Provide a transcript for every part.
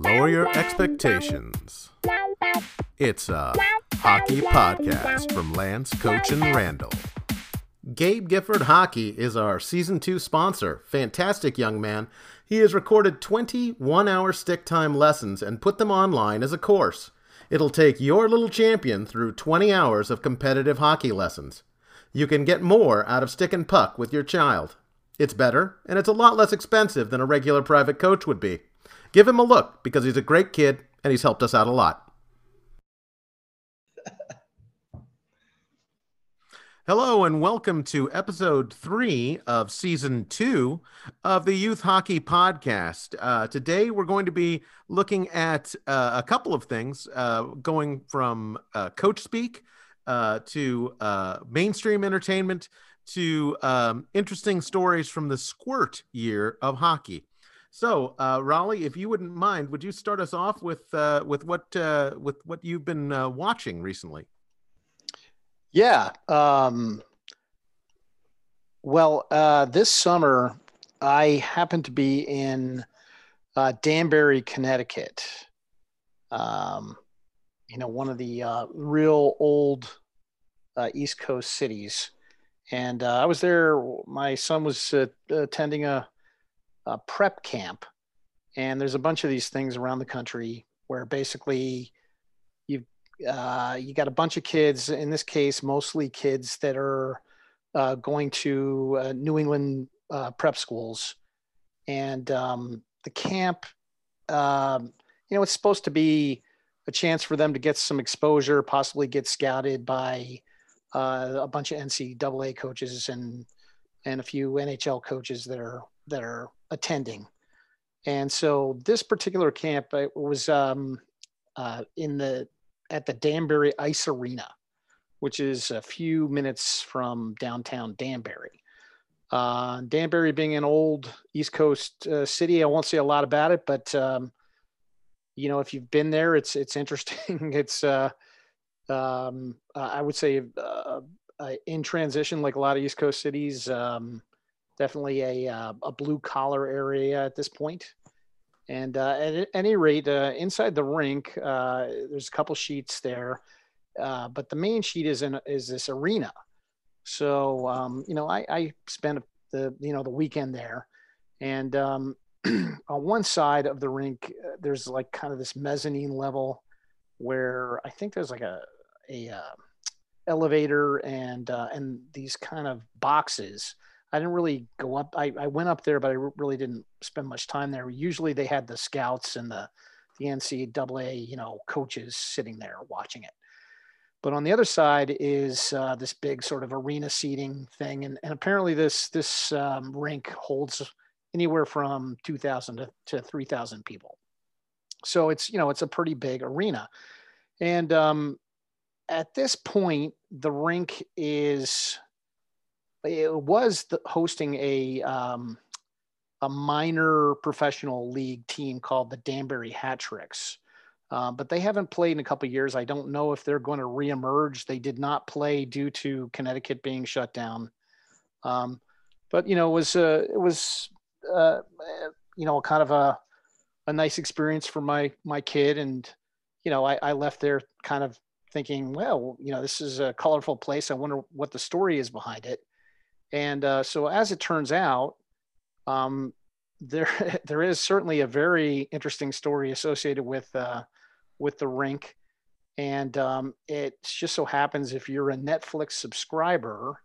Lower your expectations. It's a hockey podcast from Lance, Coach, and Randall. Gabe Gifford Hockey is our season two sponsor. Fantastic young man. He has recorded 20 one hour stick time lessons and put them online as a course. It'll take your little champion through 20 hours of competitive hockey lessons. You can get more out of stick and puck with your child. It's better, and it's a lot less expensive than a regular private coach would be. Give him a look because he's a great kid and he's helped us out a lot. Hello, and welcome to episode three of season two of the Youth Hockey Podcast. Uh, today, we're going to be looking at uh, a couple of things, uh, going from uh, coach speak uh, to uh, mainstream entertainment to um, interesting stories from the squirt year of hockey. So, uh, Rolly, if you wouldn't mind, would you start us off with uh, with what uh, with what you've been uh, watching recently? Yeah. Um, well, uh, this summer I happened to be in uh, Danbury, Connecticut. Um, you know, one of the uh, real old uh, East Coast cities, and uh, I was there. My son was uh, attending a, a prep camp, and there's a bunch of these things around the country where basically you uh, you got a bunch of kids. In this case, mostly kids that are uh, going to uh, New England uh, prep schools, and um, the camp. Um, you know, it's supposed to be a chance for them to get some exposure, possibly get scouted by uh, a bunch of NCAA coaches and and a few NHL coaches that are that are attending. And so this particular camp it was um, uh, in the at the Danbury Ice Arena, which is a few minutes from downtown Danbury. Uh, Danbury being an old East Coast uh, city, I won't say a lot about it, but um, you know, if you've been there, it's it's interesting. it's uh, um, I would say uh, uh, in transition, like a lot of East Coast cities. Um, definitely a uh, a blue collar area at this point. And uh, at any rate, uh, inside the rink, uh, there's a couple sheets there, uh, but the main sheet is in is this arena. So um, you know, I, I spent the you know the weekend there, and um, on one side of the rink, uh, there's like kind of this mezzanine level where I think there's like a a elevator and and these kind of boxes. I didn't really go up. I, I went up there, but I really didn't spend much time there. Usually they had the scouts and the the NCAA, you know, coaches sitting there watching it. But on the other side is uh, this big sort of arena seating thing, and, and apparently this this um, rink holds anywhere from 2,000 to, to 3,000 people. So it's you know it's a pretty big arena, and um, at this point, the rink is it was the, hosting a um, a minor professional league team called the Danbury Hat Tricks. Uh, but they haven't played in a couple years. I don't know if they're going to reemerge. They did not play due to Connecticut being shut down. Um, but you know, it was uh, it was uh, you know kind of a a nice experience for my my kid, and you know, I, I left there kind of thinking, well, you know, this is a colorful place. I wonder what the story is behind it. And uh, so, as it turns out, um, there there is certainly a very interesting story associated with uh, with the rink, and um, it just so happens if you're a Netflix subscriber,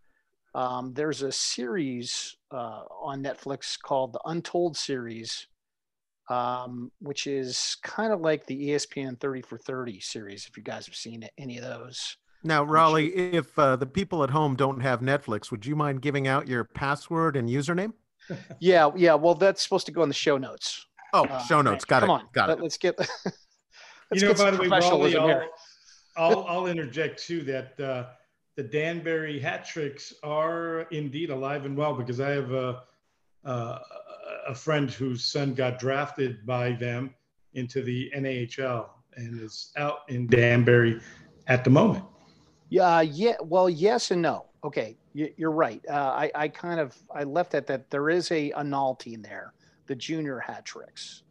um, there's a series uh, on Netflix called the Untold series, um, which is kind of like the ESPN 30 for 30 series. If you guys have seen any of those. Now, Rolly, sure. if uh, the people at home don't have Netflix, would you mind giving out your password and username? yeah, yeah. Well, that's supposed to go in the show notes. Oh, uh, show notes. Got Come it. on. Got Let, it. Let's get. let's you know, get by the way, Rolly, I'll, I'll, I'll, interject too that uh, the Danbury hat tricks are indeed alive and well because I have a, a, a friend whose son got drafted by them into the NAHL and is out in Danbury at the moment. Yeah, yeah. Well, yes and no. Okay, you're right. Uh, I, I kind of I left at that there is a, a NAHL team there, the junior hat tricks,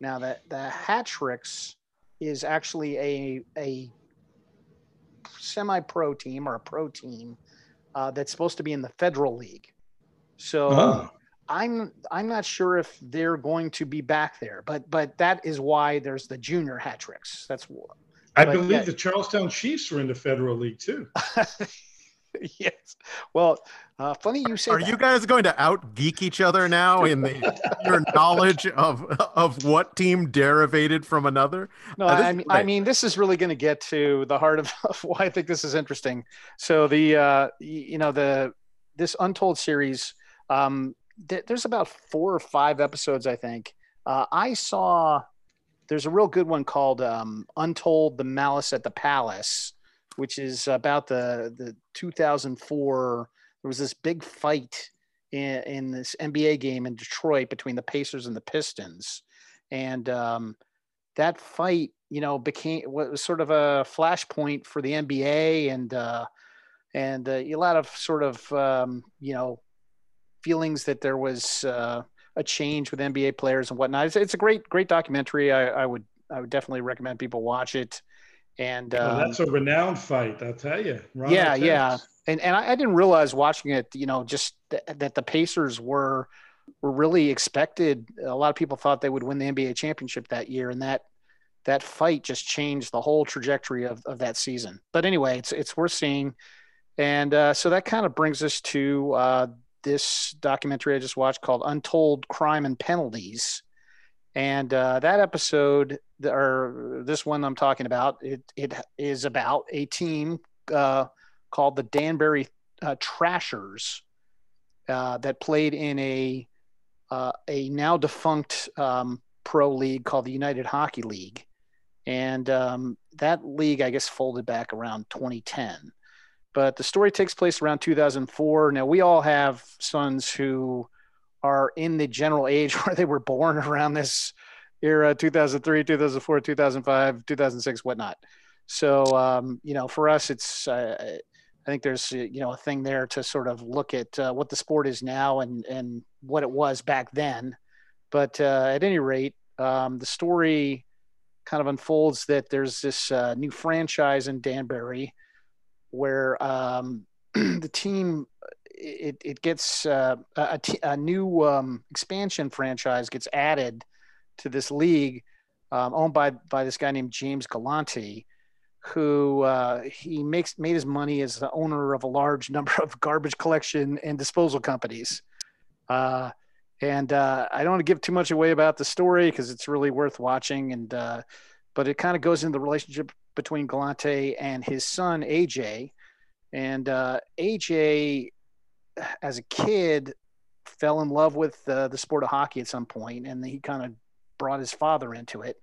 Now that the hat tricks is actually a a semi-pro team or a pro team uh, that's supposed to be in the federal league. So Oh. I'm I'm not sure if they're going to be back there, but but that is why there's the junior hat tricks. That's I But, believe yeah. the Charlestown Chiefs were in the Federal League too. yes. Well, uh, funny you say Are that. you guys going to out geek each other now in the your knowledge of of what team derivated from another? No, Uh, I is mean, I mean, this is really going to get to the heart of, of why I think this is interesting. So the, uh, you know, the this Untold series, um, th- there's about four or five episodes, I think. Uh, I saw there's a real good one called um, Untold: The Malice at the Palace, which is about the the 2004. There was this big fight in, in this NBA game in Detroit between the Pacers and the Pistons, and um, that fight, you know, became what was sort of a flashpoint for the NBA and uh, and uh, a lot of sort of um, you know feelings that there was uh, a change with NBA players and whatnot. It's, it's a great great documentary. I, I would I would definitely recommend people watch it. And um, that's a renowned fight, I'll tell you. Yeah, yeah. and and I, I didn't realize watching it, you know, just th- that the Pacers were were really expected. A lot of people thought they would win the NBA championship that year, and that that fight just changed the whole trajectory of, of that season. But anyway, it's it's worth seeing, and uh, so that kind of brings us to uh, this documentary I just watched called "Untold Crime and Penalties." And uh, that episode, or this one I'm talking about, it it is about a team uh, called the Danbury uh, Trashers uh, that played in a uh, a now defunct um, pro league called the United Hockey League, and um, that league I guess folded back around 2010. But the story takes place around 2004. Now we all have sons who are in the general age where they were born around this era 2003 2004 2005 2006 whatnot. So um, you know for us it's uh, i think there's you know a thing there to sort of look at uh, what the sport is now and and what it was back then. But uh, at any rate um, the story kind of unfolds that there's this uh, new franchise in danbury where um, the team it, it gets uh, a, new um, expansion franchise gets added to this league um, owned by by this guy named James Galante, who uh, he makes made his money as the owner of a large number of garbage collection and disposal companies. Uh, and uh, I don't want to give too much away about the story because it's really worth watching. And uh, but it kind of goes into the relationship between Galante and his son AJ. And uh, AJ, as a kid, fell in love with uh, the sport of hockey at some point, and he kind of brought his father into it.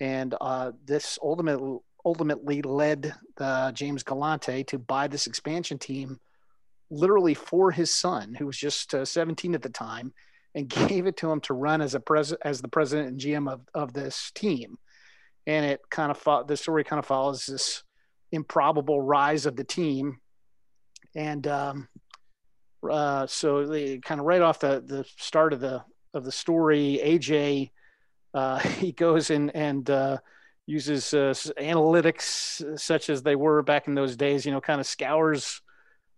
And uh, this ultimately ultimately led uh, James Galante to buy this expansion team, literally for his son, who was just uh, 17 at the time, and gave it to him to run as a pres as the president and GM of, of this team. And it kind of fo- the story kind of follows this improbable rise of the team, and um, uh, so they kind of right off the the start of the of the story, AJ uh, he goes in and uh, uses uh, analytics such as they were back in those days. You know, kind of scours,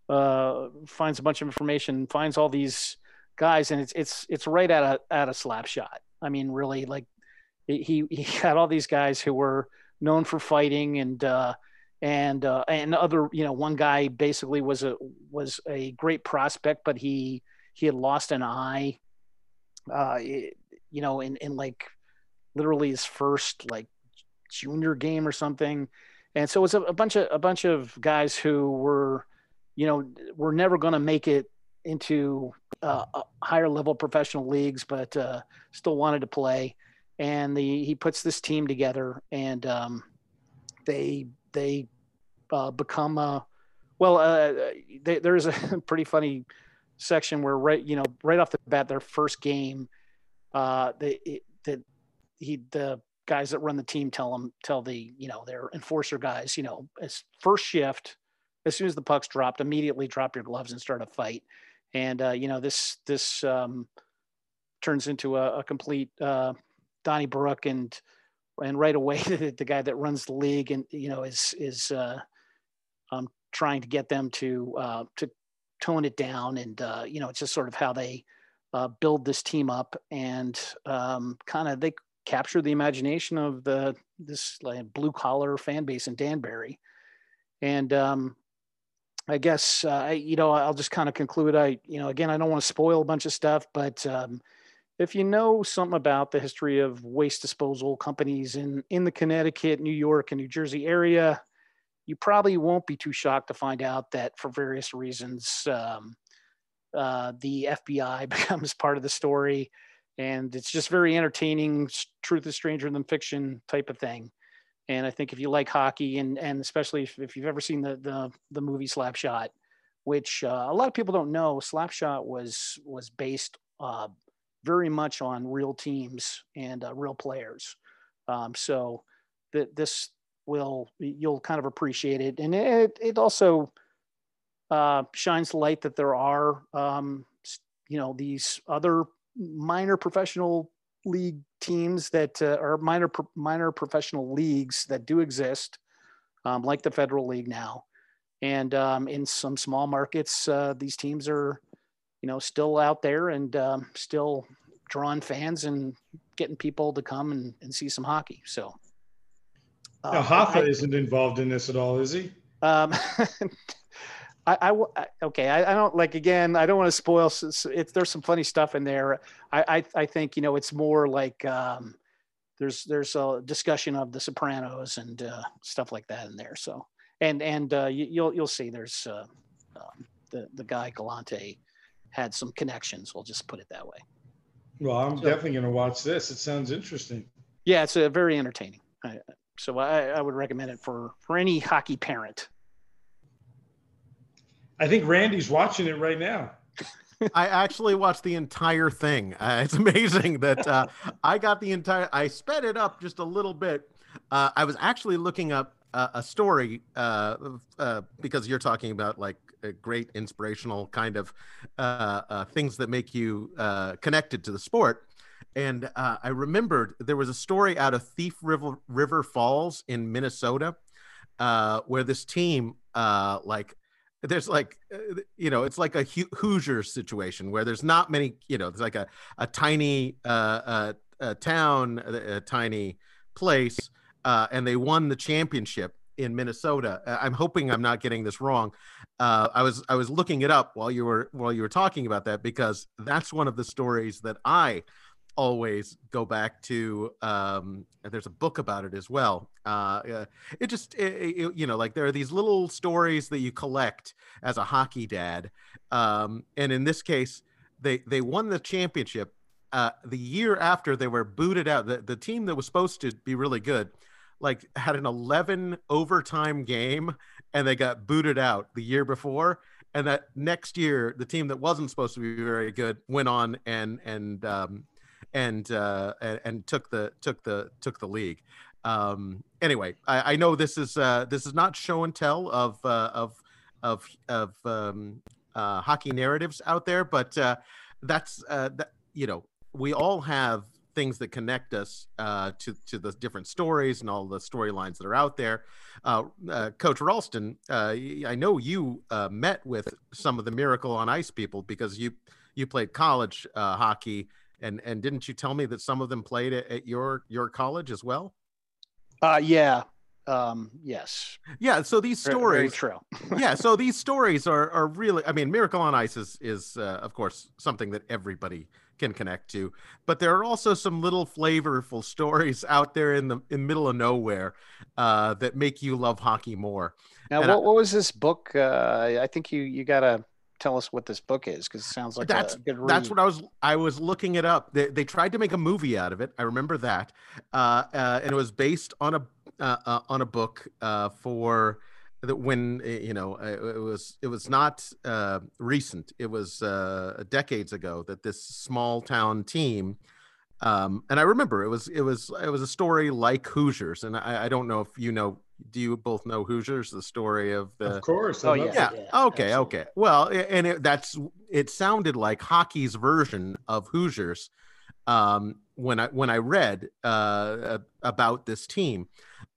uh, finds a bunch of information, finds all these guys, and it's it's it's right at a at a slap shot. I mean, really, like he he had all these guys who were known for fighting and uh, and uh, and other you know one guy basically was a was a great prospect, but he he had lost an eye. Uh, it- you know, in in like literally his first like junior game or something, and so it's a, a bunch of a bunch of guys who were, you know, were never going to make it into uh, higher level professional leagues, but uh, still wanted to play. And the he puts this team together, and um, they they uh, become a well. Uh, they, there's a pretty funny section where right you know right off the bat their first game, uh, that he the guys that run the team tell them tell the you know their enforcer guys you know as first shift as soon as the puck's dropped immediately drop your gloves and start a fight and uh, you know this this um, turns into a, a complete uh, Donnybrook and and right away the, the guy that runs the league and you know is is uh, um, trying to get them to uh, to tone it down and uh, you know it's just sort of how they uh, build this team up and um, kind of they capture the imagination of the this like blue collar fan base in Danbury. And um, I guess uh, you know I'll just kind of conclude I you know again I don't want to spoil a bunch of stuff but um, if you know something about the history of waste disposal companies in in the Connecticut, New York, and New Jersey area, you probably won't be too shocked to find out that for various reasons, um, uh, the FBI becomes part of the story, and it's just very entertaining. Truth is stranger than fiction type of thing. And I think if you like hockey, and and especially if, if you've ever seen the the the movie Slapshot, which uh, a lot of people don't know, Slapshot was was based uh, very much on real teams and uh, real players. Um, so that this will you'll kind of appreciate it, and it it also uh, shines light that there are um, you know these other minor professional league teams that uh, are minor minor professional leagues that do exist, um, like the federal league now, and um, in some small markets, uh, these teams are you know, still out there and um, still drawing fans and getting people to come and, and see some hockey. So, uh, now Hoffa I, isn't involved in this at all, is he? Um, I, I, okay. I, I, don't like again. I don't want to spoil. If there's some funny stuff in there, I, I, I think you know it's more like um, there's there's a discussion of The Sopranos and uh, stuff like that in there. So and and uh, you, you'll you'll see there's uh, um, the the guy Galante had some connections. We'll just put it that way. Well, I'm so, definitely going to watch this. It sounds interesting. Yeah, it's a very entertaining. I, so I, I would recommend it for for any hockey parent. I think Randy's watching it right now. I actually watched the entire thing. Uh, it's amazing that uh, I got the entire. I sped it up just a little bit. Uh, I was actually looking up uh, a story uh, uh, because you're talking about like great inspirational kind of uh, uh, things that make you uh, connected to the sport. And uh, I remembered there was a story out of Thief River, River Falls in Minnesota uh, where this team, uh, like, there's like, you know, it's like a Hoosier situation where there's not many, you know, there's like a, a tiny a town, a, a tiny place, and they won the championship in Minnesota. I'm hoping I'm not getting this wrong. Uh, I was I was looking it up while you were while you were talking about that because that's one of the stories that I always go back to. Um, there's a book about it as well. Uh, it just it, it, you know like there are these little stories that you collect as a hockey dad, um, and in this case, they they won the championship. Uh, the year after they were booted out, the, the team that was supposed to be really good like had an 11 overtime game and they got booted out the year before and that next year the team that wasn't supposed to be very good went on and and um, and, uh, and and took the took the took the league. Um, anyway I, I, know this is uh, this is not show and tell of uh, of of of um, uh, hockey narratives out there but uh, that's uh, that you know we all have things that connect us uh, to to the different stories and all the storylines that are out there. Uh, uh, Coach Ralston, uh, I know you uh, met with some of the Miracle on Ice people because you you played college uh, hockey, and and didn't you tell me that some of them played at, at your your college as well? Uh, yeah. Um, yes. Yeah. So these stories, very, true. yeah. So these stories are are really. I mean, Miracle on Ice is is of course something that everybody can connect to. But there are also some little flavorful stories out there in the in middle of nowhere uh, that make you love hockey more. Now, what, I, what was this book? Uh, I think you you gotta tell us what this book is because it sounds like that's that's what I was I was looking it up. They, they tried to make a movie out of it. I remember that, uh, uh and it was based on a uh, uh, on a book for that when eh, you know eh, it was it was not uh, recent it was uh, decades ago that this small town team um, and i remember it was it was it was a story like hoosiers and i, I don't know if you know do you both know hoosiers the story of the of course oh yeah. yeah. yeah okay absolutely. okay well and it, that's it sounded like hockey's version of hoosiers um, when I when I read uh, about this team.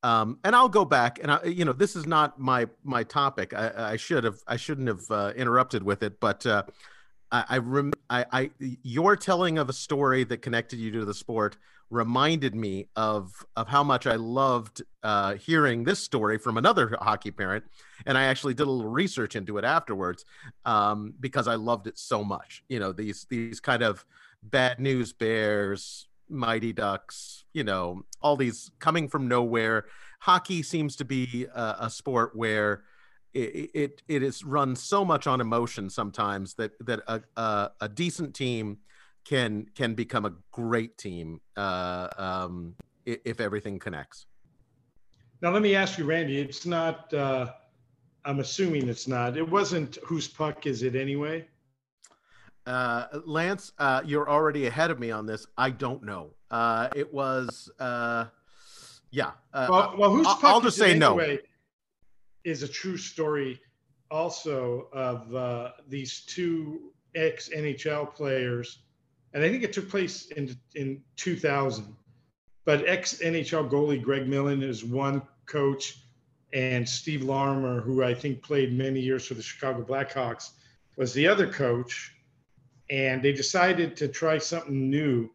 Um, and I'll go back and I, you know, this is not my my topic. I, I should have I shouldn't have uh, interrupted with it, but uh, I I, rem- I I your telling of a story that connected you to the sport reminded me of of how much I loved uh, hearing this story from another hockey parent, and I actually did a little research into it afterwards um, because I loved it so much. You know, these these kind of bad news bears, mighty ducks, you know, all these coming from nowhere. Hockey seems to be a, a sport where it, it, it is run so much on emotion sometimes that that a, a, a decent team can can become a great team uh, um, if everything connects. Now let me ask you, Randy. It's not. Uh, I'm assuming it's not. It wasn't. Whose puck is it anyway? Uh, Lance, uh, you're already ahead of me on this. I don't know. Uh, it was. Uh, yeah. Uh, well, well, whose puck I'll just say anyway no. Is a true story, also of uh, these two ex NHL players and I think it took place in in 2000. But ex NHL goalie Greg Millen is one coach, and Steve Larmer, who I think played many years for the Chicago Blackhawks, was the other coach. And they decided to try something new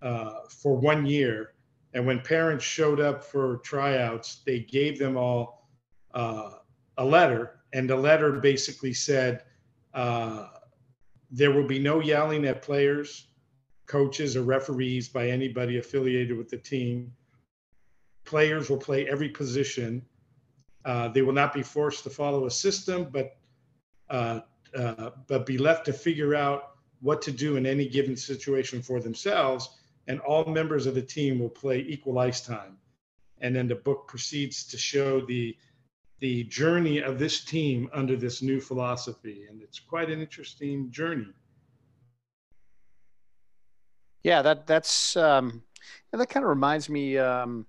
uh, for one year. And when parents showed up for tryouts, they gave them all uh, a letter, and the letter basically said. Uh, there will be no yelling at players, coaches, or referees by anybody affiliated with the team. Players will play every position. Uh, they will not be forced to follow a system, but uh, uh, but be left to figure out what to do in any given situation for themselves. And all members of the team will play equal ice time. And then the book proceeds to show the the journey of this team under this new philosophy. And it's quite an interesting journey. Yeah, that that's um, that kind of reminds me. Um,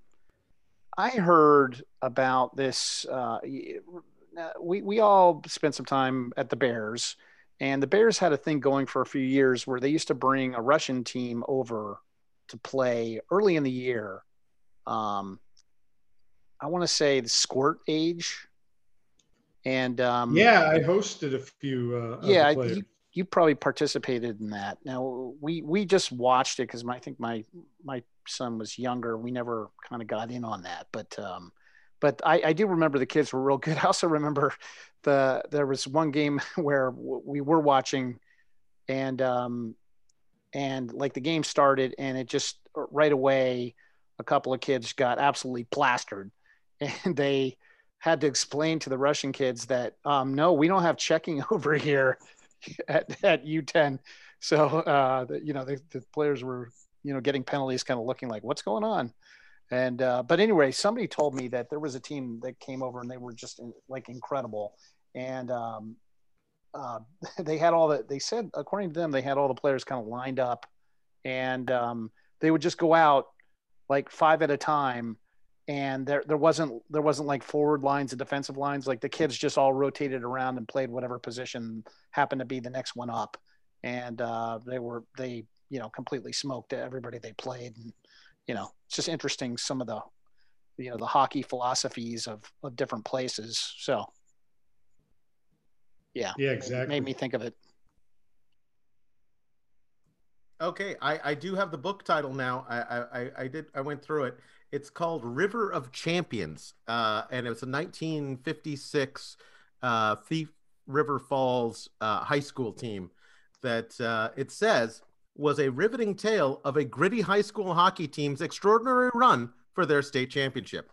I heard about this. Uh, we we all spent some time at the Bears, and the Bears had a thing going for a few years where they used to bring a Russian team over to play early in the year. Um, I want to say the squirt age. And um, yeah, I hosted a few. Uh, yeah, you, you probably participated in that. Now we we just watched it because I think my my son was younger. We never kind of got in on that, but um, but I, I do remember the kids were real good. I also remember the there was one game where we were watching, and um, and like the game started, and it just right away, a couple of kids got absolutely plastered, and they had to explain to the Russian kids that um, no, we don't have checking over here at, at U10. So uh, the, you know the, the players were you know getting penalties, kind of looking like what's going on. And uh, but anyway, somebody told me that there was a team that came over and they were just in, like incredible, and um, uh, they had all the. They said according to them they had all the players kind of lined up, and um, they would just go out like five at a time. And there there wasn't there wasn't like forward lines and defensive lines. Like the kids just all rotated around and played whatever position happened to be the next one up. And uh, they were they you know completely smoked everybody they played. And you know it's just interesting some of the you know the hockey philosophies of of different places. So yeah. Yeah exactly made me think of it. Okay i i do have the book title now. I i i did i went through it. It's called River of Champions, uh, and it was a 1956 uh, Thief River Falls uh, high school team that uh, it says was a riveting tale of a gritty high school hockey team's extraordinary run for their state championship.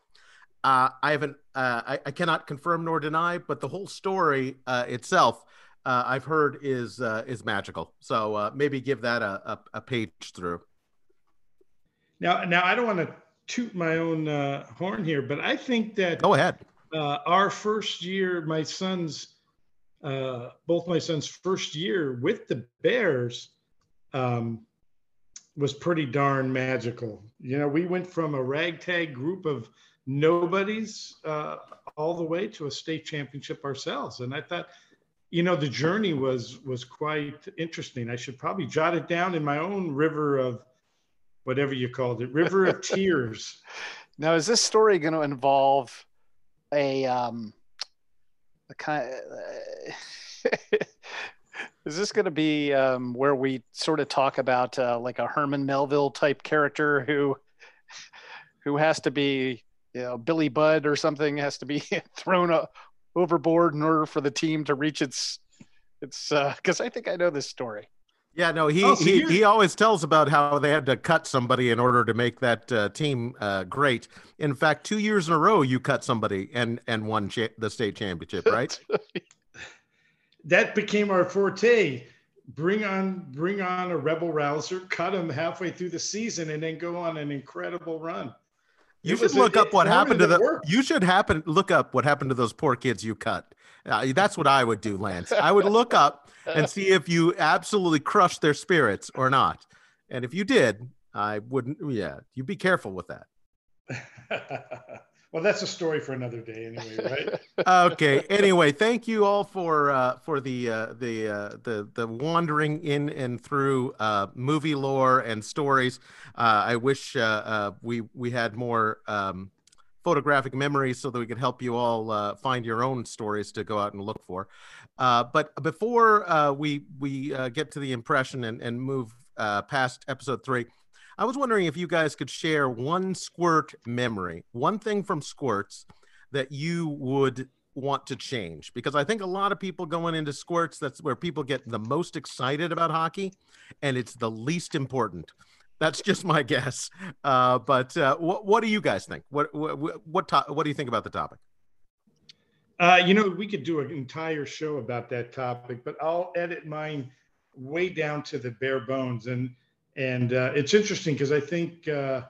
Uh, I haven't, uh, I, I, cannot confirm nor deny, but the whole story itself, I've heard is is magical. So maybe give that a, a, a page through. Now, now I don't want to toot my own uh, horn here, but I think that go ahead. Uh, our first year, my son's, uh, both my son's first year with the Bears, um, was pretty darn magical. You know, we went from a ragtag group of nobodies uh, all the way to a state championship ourselves, and I thought, you know, the journey was was quite interesting. I should probably jot it down in my own river of whatever you called it, River of Tears. Now, is this story going to involve a um, a kind? Uh, is this going to be um, where we sort of talk about uh, like a Herman Melville type character who who has to be, you know, Billy Budd or something has to be thrown uh, overboard in order for the team to reach its its? Because uh, I think I know this story. Yeah, no, he, oh, so he he always tells about how they had to cut somebody in order to make that uh, team uh, great. In fact, two years in a row, you cut somebody and and won cha- the state championship, right? that became our forte. Bring on bring on a rebel rouser, cut him halfway through the season, and then go on an incredible run. You should look a, up what happened to the. Worked. You should happen look up what happened to those poor kids you cut. Uh, that's what I would do, Lance. I would look up and see if you absolutely crushed their spirits or not. And if you did, I wouldn't. Yeah, you be careful with that. well, that's a story for another day, anyway, right? okay. Anyway, thank you all for uh, for the uh, the uh, the the wandering in and through uh, movie lore and stories. Uh, I wish uh, uh, we we had more. Um, photographic memories so that we could help you all uh, find your own stories to go out and look for. Uh, but before uh, we we uh, get to the impression and, and move uh, past episode three, I was wondering if you guys could share one squirt memory, one thing from squirts that you would want to change because I think a lot of people going into squirts that's where people get the most excited about hockey and it's the least important. That's just my guess. Uh, but uh, what what do you guys think? What what what, to- what do you think about the topic? Uh, you know, we could do an entire show about that topic, but I'll edit mine way down to the bare bones. And and uh, it's interesting because I think uh,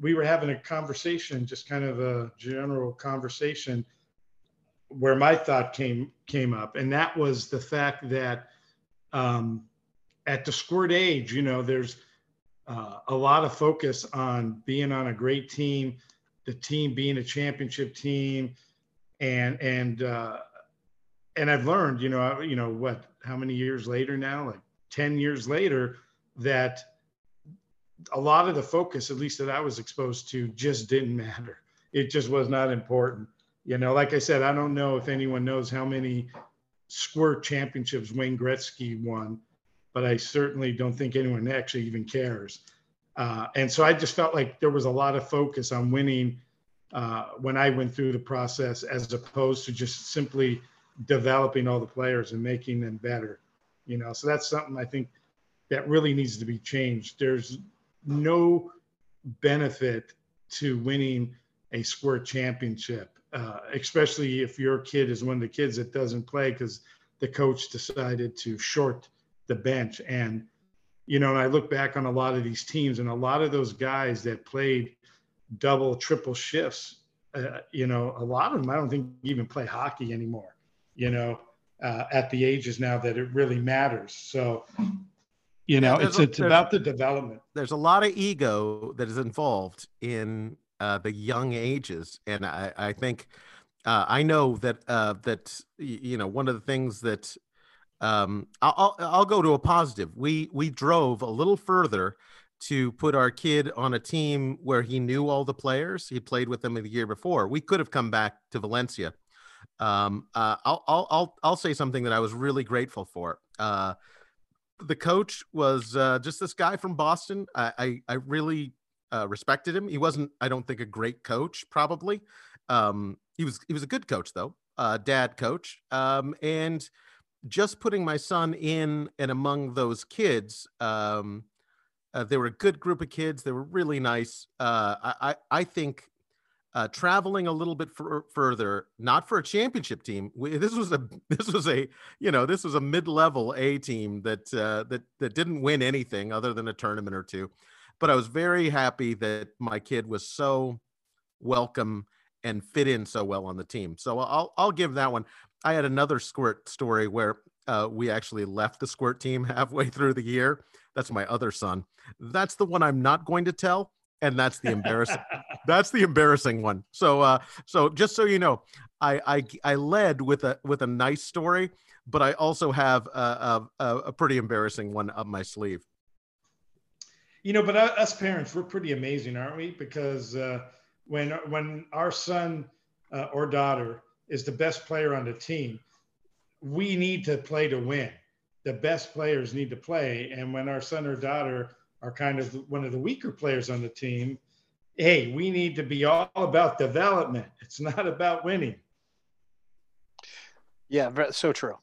we were having a conversation, just kind of a general conversation, where my thought came came up, and that was the fact that um, at the squirt age, you know, there's uh, a lot of focus on being on a great team, the team being a championship team, and and uh, and I've learned, you know, you know what, how many years later now, like ten years later, that a lot of the focus, at least that I was exposed to, just didn't matter. It just was not important. You know, like I said, I don't know if anyone knows how many squirt championships Wayne Gretzky won but I certainly don't think anyone actually even cares. Uh, and so I just felt like there was a lot of focus on winning uh, when I went through the process, as opposed to just simply developing all the players and making them better. You know, so that's something I think that really needs to be changed. There's no benefit to winning a squirt championship, uh, especially if your kid is one of the kids that doesn't play because the coach decided to short the bench. And, you know, and I look back on a lot of these teams and a lot of those guys that played double, triple shifts, uh, you know, a lot of them I don't think even play hockey anymore, you know, uh, at the ages now that it really matters. So, you know, yeah, it's, it's about the development. There's a lot of ego that is involved in uh, the young ages. And I, I think, uh, I know that uh, that you know one of the things that um, I'll, I'll go to a positive. We we drove a little further to put our kid on a team where he knew all the players. He played with them the year before. We could have come back to Valencia. Um, uh, I'll, I'll I'll I'll say something that I was really grateful for. Uh, the coach was uh, just this guy from Boston. I I, I really uh, respected him. He wasn't, I don't think, a great coach. Probably, um, he was he was a good coach though, uh, dad coach. Um, and just putting my son in and among those kids, um, uh, they were a good group of kids. They were really nice. Uh, I, I, I think uh, traveling a little bit for, further, not for a championship team. We, this was a this was a you know this was a mid level A team that uh, that that didn't win anything other than a tournament or two. But I was very happy that my kid was so welcome and fit in so well on the team. So I'll I'll give that one. I had another squirt story where uh, we actually left the squirt team halfway through the year. That's my other son. That's the one I'm not going to tell, and that's the embarrassing. That's the embarrassing one. So, uh, so just so you know, I, I I led with a with a nice story, but I also have a, a, a pretty embarrassing one up my sleeve. You know, but us parents, we're pretty amazing, aren't we? Because uh, when when our son uh, or daughter is the best player on the team, we need to play to win. The best players need to play, and when our son or daughter are kind of one of the weaker players on the team, hey, we need to be all about development. It's not about winning. Yeah, so true.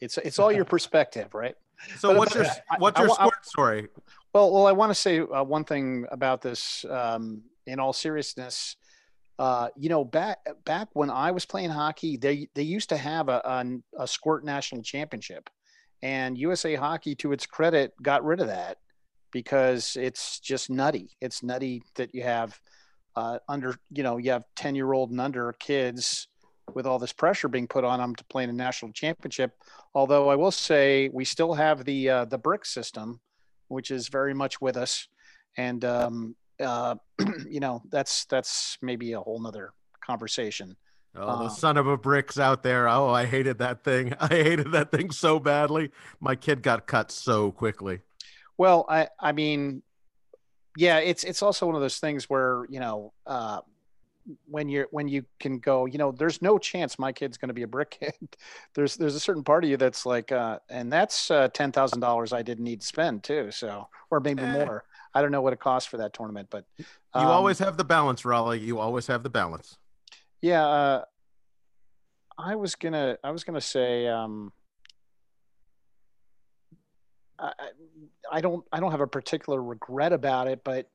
It's it's all your perspective, right? So but what's your what's your I, sport I, story? Well, well, I want to say uh, one thing about this. Um, in all seriousness, uh, you know, back back when I was playing hockey, they they used to have a, a, a squirt national championship, and USA Hockey, to its credit, got rid of that because it's just nutty. It's nutty that you have uh, under, you know, you have ten year old and under kids with all this pressure being put on them to play in a national championship. Although I will say we still have the uh, the brick system, which is very much with us, and um, uh, you know that's that's maybe a whole nother conversation. Oh, the uh, son of a bricks out there! Oh, I hated that thing. I hated that thing so badly. My kid got cut so quickly. Well, I I mean, yeah, it's it's also one of those things where you know uh, when you're when you can go you know there's no chance my kid's going to be a brick kid. There's there's a certain part of you that's like uh and that's uh ten thousand dollars i didn't need to spend too so or maybe eh. more. I don't know what it costs for that tournament but um, you always have the balance rolly. You always have the balance. Yeah uh i was gonna i was gonna say um I, don't I don't have a particular regret about it, but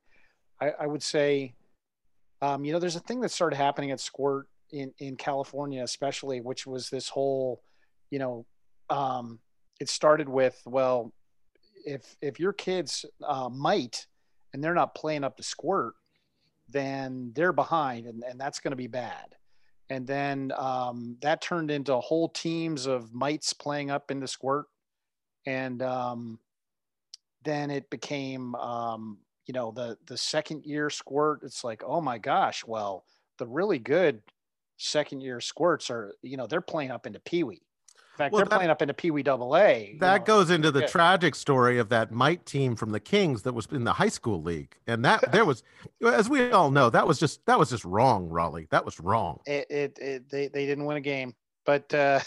I, I would say um, you know, there's a thing that started happening at Squirt in in California, especially, which was this whole, you know, um, it started with well, if if your kids uh, might and they're not playing up to Squirt, then they're behind, and and that's going to be bad. And then um, that turned into whole teams of mites playing up into Squirt, and um, then it became um, you know the the second year squirt it's like oh my gosh well the really good second year squirts are you know they're playing up into pee-wee in fact, well, they're that, playing up into Pee Wee Double A. That know. goes into the yeah. tragic story of that mite team from the Kings that was in the high school league, and that there was, as we all know, that was just that was just wrong, Rolly. That was wrong. It, it, it they they didn't win a game but uh,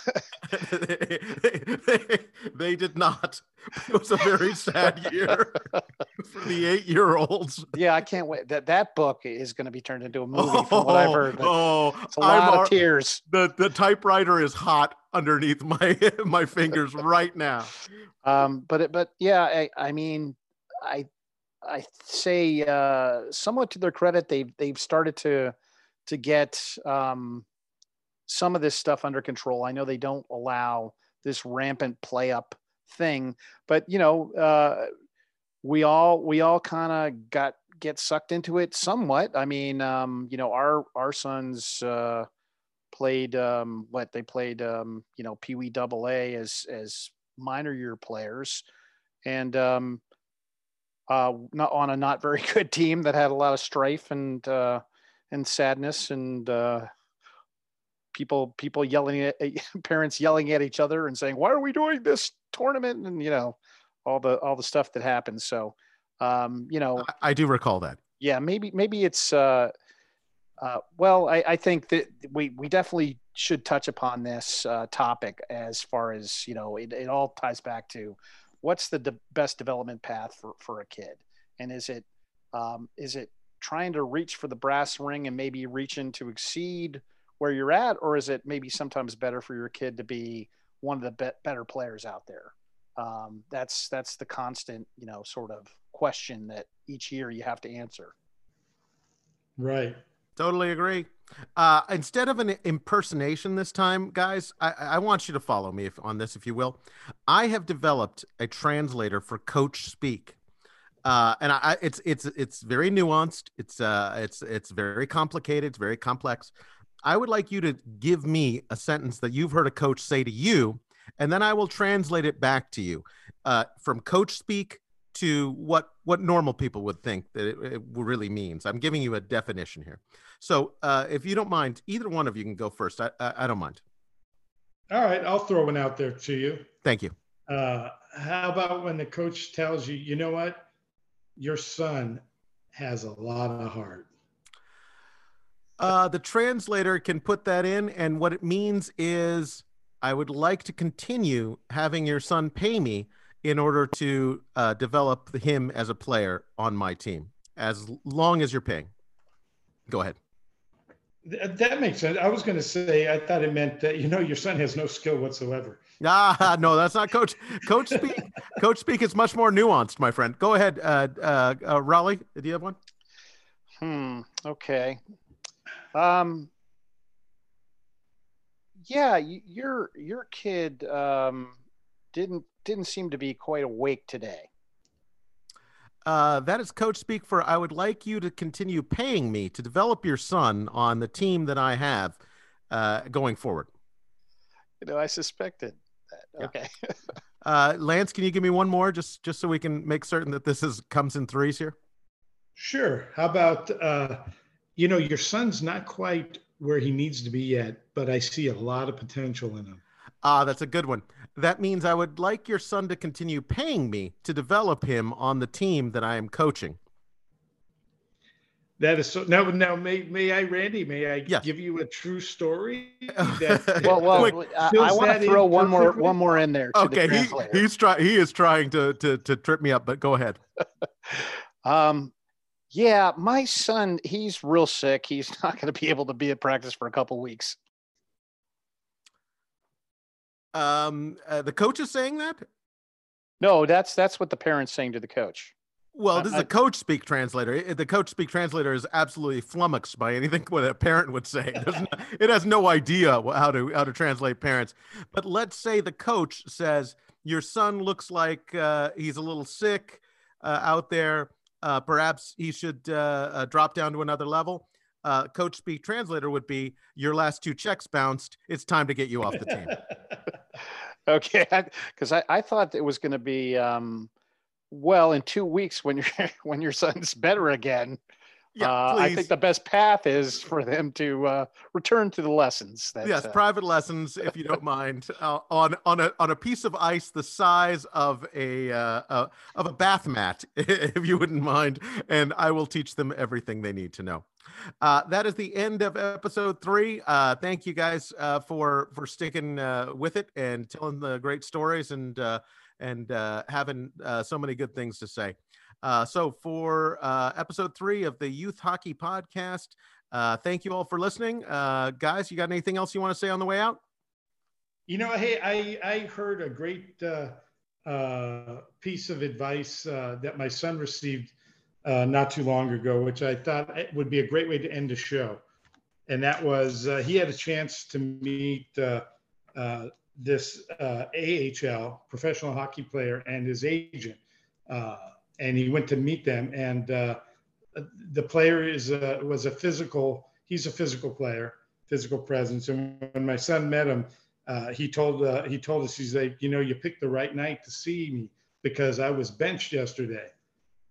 they, they, they, did not. It was a very sad year for the eight-year-olds. Yeah, I can't wait. That that book is going to be turned into a movie. Oh, from what I've heard. Oh, it's a lot I'm, of tears. The the typewriter is hot underneath my my fingers right now. Um, but it, but yeah, I I mean, I I say uh, somewhat to their credit, they've they've started to to get um some of this stuff under control. I know they don't allow this rampant play up thing, but you know, uh, we all we all kind of got get sucked into it somewhat. I mean, um, you know, our our sons uh, played um, what they played, um, you know, Pee Wee Double A as as minor year players, and um, uh, not on a not very good team that had a lot of strife and uh, and sadness and uh, people people yelling at parents yelling at each other and saying why are we doing this tournament? and you know all the all the stuff that happens so um you know i, I do recall that. Yeah maybe maybe it's uh uh, well, I, I, think that we, we definitely should touch upon this uh, topic as far as you know. It, it all ties back to what's the de- best development path for, for a kid, and is it um, is it trying to reach for the brass ring and maybe reaching to exceed where you're at, or is it maybe sometimes better for your kid to be one of the be- better players out there? Um, that's that's the constant, you know, sort of question that each year you have to answer. Right. Totally agree. Uh, instead of an impersonation this time, guys, I, I want you to follow me if, on this, if you will. I have developed a translator for Coach Speak. Uh, and I, it's it's it's very nuanced. It's uh, it's it's very complicated. It's very complex. I would like you to give me a sentence that you've heard a coach say to you, and then I will translate it back to you uh, from coach speak to what what normal people would think that it, it really means. I'm giving you a definition here. So uh, if you don't mind, either one of you can go first. I, I, I don't mind. All right, I'll throw one out there to you. Thank you. Uh, how about when the coach tells you, you know what, your son has a lot of heart. Uh, the translator can put that in, and what it means is I would like to continue having your son pay me in order to uh, develop him as a player on my team, as long as you're paying. Go ahead. That makes sense. I was going to say, I thought it meant that, you know, your son has no skill whatsoever. Ah, no, that's not coach. Coach speak. coach speak is much more nuanced, my friend. Go ahead, uh, uh, uh, Rolly. Do you have one? Hmm. Okay. Um. Yeah, your your kid um, didn't didn't seem to be quite awake today. Uh, that is coach speak for I would like you to continue paying me to develop your son on the team that I have uh, going forward. You know, I suspected that. Yeah. Okay. uh, Lance, can you give me one more just just so we can make certain that this is comes in threes here? Sure. How about uh, you know your son's not quite where he needs to be yet, but I see a lot of potential in him. Ah, that's a good one. That means I would like your son to continue paying me to develop him on the team that I am coaching. That is so. Now, now, may may I, Randy? May I yes. give you a true story? That, well, well, I, I want to throw one more one more in there. okay, the he, he's trying. He is trying to to to trip me up, but go ahead. um, yeah, my son, he's real sick. He's not going to be able to be at practice for a couple weeks. Um, uh, the coach is saying that. No, that's that's what the parents saying to the coach. Well, this is a coach speak translator. The coach speak translator is absolutely flummoxed by anything what a parent would say. it has no idea how to how to translate parents. But let's say the coach says your son looks like uh, he's a little sick uh, out there. Uh, perhaps he should uh, uh, drop down to another level. Uh, coach speak translator would be your last two checks bounced. It's time to get you off the team. okay, because I, I, I, thought it was going to be um, well in two weeks when your when your son's better again. Yeah, uh, I think the best path is for them to uh, return to the lessons. That, yes, uh, private lessons, if you don't mind, uh, on on a on a piece of ice the size of a uh, of a bath mat, if you wouldn't mind, and I will teach them everything they need to know. Uh, that is the end of episode three. Uh, thank you guys uh, for for sticking uh, with it and telling the great stories and uh, and uh, having so many good things to say. So for episode three of the Youth Hockey Podcast, thank you all for listening, guys. You got anything else you want to say on the way out? You know, hey, I I heard a great piece of advice that my son received uh, not too long ago, which I thought would be a great way to end the show. And that was uh, he had a chance to meet uh, uh this uh, AHL professional hockey player and his agent, uh, and he went to meet them. And uh, the player is a, was a physical. He's a physical player, physical presence. And when my son met him, uh, he told uh, he told us he's like, you know, you picked the right night to see me because I was benched yesterday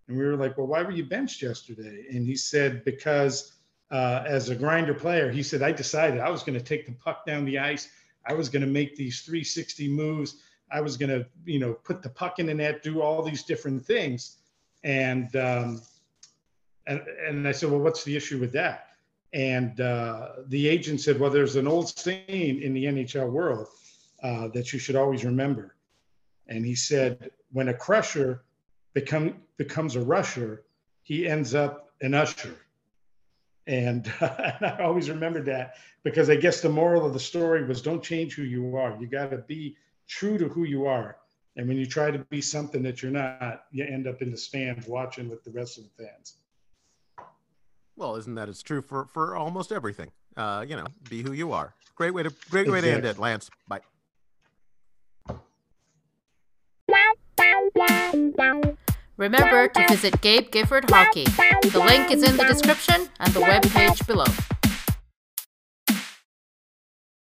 and we were like, well, why were you benched yesterday? And he said, because uh, as a grinder player, he said, I decided I was going to take the puck down the ice. I was going to make these 360 moves. I was going to, you know, put the puck in the net, do all these different things. And, um, and, and I said, well, what's the issue with that? And uh, the agent said, well, there's an old saying in the NHL world uh, that you should always remember. And he said, when a crusher become becomes a rusher, he ends up an usher. And, and I always remembered that because I guess the moral of the story was don't change who you are. You got to be true to who you are. And when you try to be something that you're not, you end up in the stands watching with the rest of the fans. Well, isn't that as true for for almost everything? Uh, you know, be who you are. Great way to great way to end it, Lance. Bye. Remember to visit Gabe Gifford Hockey. The link is in the description and the web page below.